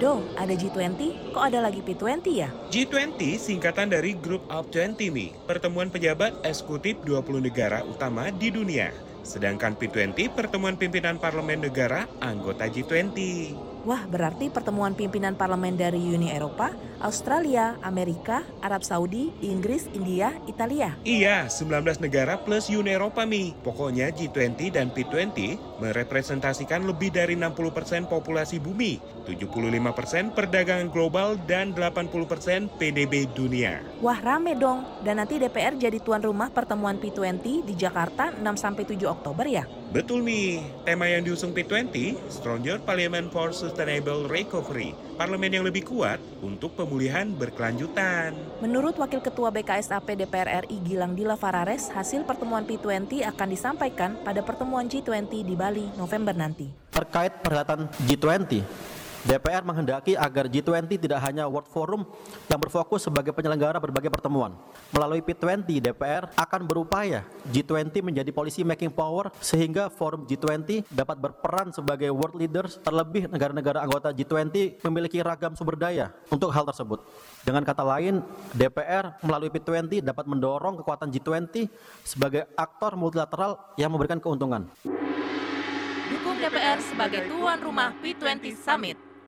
Do, ada G20, kok ada lagi P20 ya? G20 singkatan dari Group of 20 Mi, pertemuan pejabat eksekutif 20 negara utama di dunia. Sedangkan P20 pertemuan pimpinan parlemen negara anggota G20. Wah, berarti pertemuan pimpinan parlemen dari Uni Eropa, Australia, Amerika, Arab Saudi, Inggris, India, Italia. Iya, 19 negara plus Uni Eropa Mi. Pokoknya G20 dan P20 merepresentasikan lebih dari 60% populasi bumi, 75% perdagangan global, dan 80% PDB dunia. Wah, rame dong. Dan nanti DPR jadi tuan rumah pertemuan P20 di Jakarta 6-7 Oktober ya? Betul Mi, tema yang diusung P20, Stronger Parliament for Sustainable Recovery, parlemen yang lebih kuat untuk pemulihan berkelanjutan. Menurut Wakil Ketua BKSAP DPR RI Gilang Dila Farares, hasil pertemuan P20 akan disampaikan pada pertemuan G20 di Bali November nanti. Terkait perhelatan G20, DPR menghendaki agar G20 tidak hanya World Forum yang berfokus sebagai penyelenggara berbagai pertemuan. Melalui P20, DPR akan berupaya G20 menjadi policy making power sehingga forum G20 dapat berperan sebagai world leaders terlebih negara-negara anggota G20 memiliki ragam sumber daya untuk hal tersebut. Dengan kata lain, DPR melalui P20 dapat mendorong kekuatan G20 sebagai aktor multilateral yang memberikan keuntungan. Dukung DPR sebagai tuan rumah P20 Summit.